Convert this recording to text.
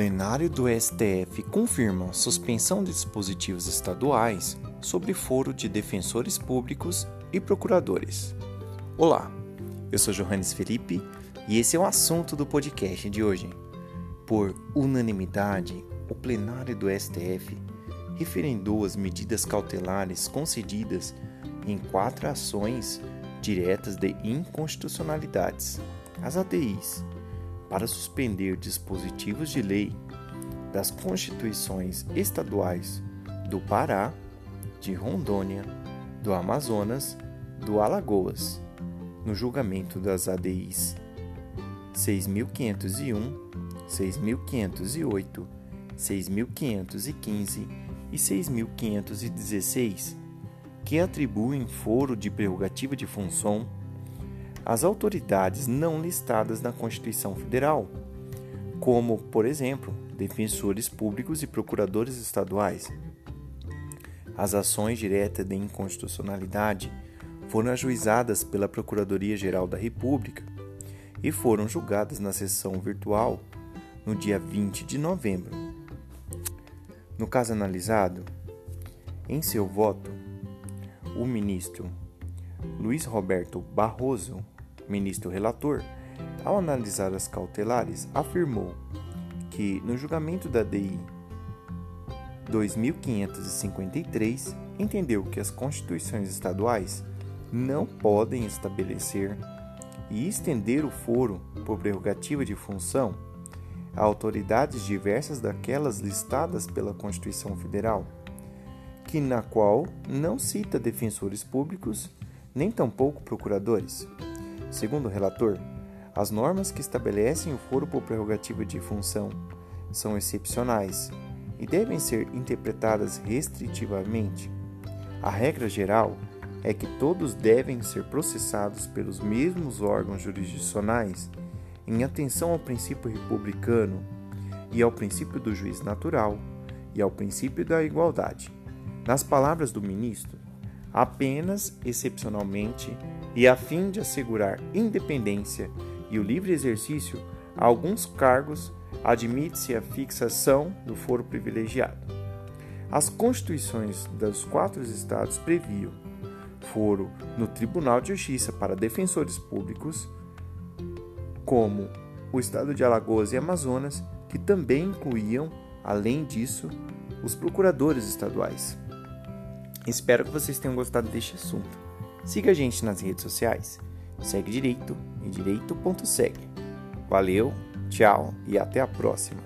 Plenário do STF confirma suspensão de dispositivos estaduais sobre foro de defensores públicos e procuradores. Olá, eu sou Johannes Felipe e esse é o assunto do podcast de hoje. Por unanimidade, o plenário do STF referendou as medidas cautelares concedidas em quatro ações diretas de inconstitucionalidades, as ADIs, para suspender dispositivos de lei das constituições estaduais do Pará, de Rondônia, do Amazonas, do Alagoas, no julgamento das ADIs 6501, 6508, 6515 e 6516, que atribuem foro de prerrogativa de função as autoridades não listadas na Constituição Federal, como, por exemplo, defensores públicos e procuradores estaduais. As ações diretas de inconstitucionalidade foram ajuizadas pela Procuradoria-Geral da República e foram julgadas na sessão virtual no dia 20 de novembro. No caso analisado, em seu voto, o ministro Luiz Roberto Barroso, ministro relator, ao analisar as cautelares, afirmou que no julgamento da DI 2553 entendeu que as constituições estaduais não podem estabelecer e estender o foro por prerrogativa de função a autoridades diversas daquelas listadas pela Constituição Federal, que na qual não cita defensores públicos nem tampouco procuradores. Segundo o relator, as normas que estabelecem o foro por prerrogativa de função são excepcionais e devem ser interpretadas restritivamente. A regra geral é que todos devem ser processados pelos mesmos órgãos jurisdicionais em atenção ao princípio republicano e ao princípio do juiz natural e ao princípio da igualdade. Nas palavras do ministro, apenas excepcionalmente e a fim de assegurar independência e o livre exercício a alguns cargos, admite-se a fixação do foro privilegiado. As constituições dos quatro estados previam foro no Tribunal de Justiça para defensores públicos, como o estado de Alagoas e Amazonas, que também incluíam, além disso, os procuradores estaduais. Espero que vocês tenham gostado deste assunto. Siga a gente nas redes sociais. Segue direito e direito.segue. Valeu, tchau e até a próxima.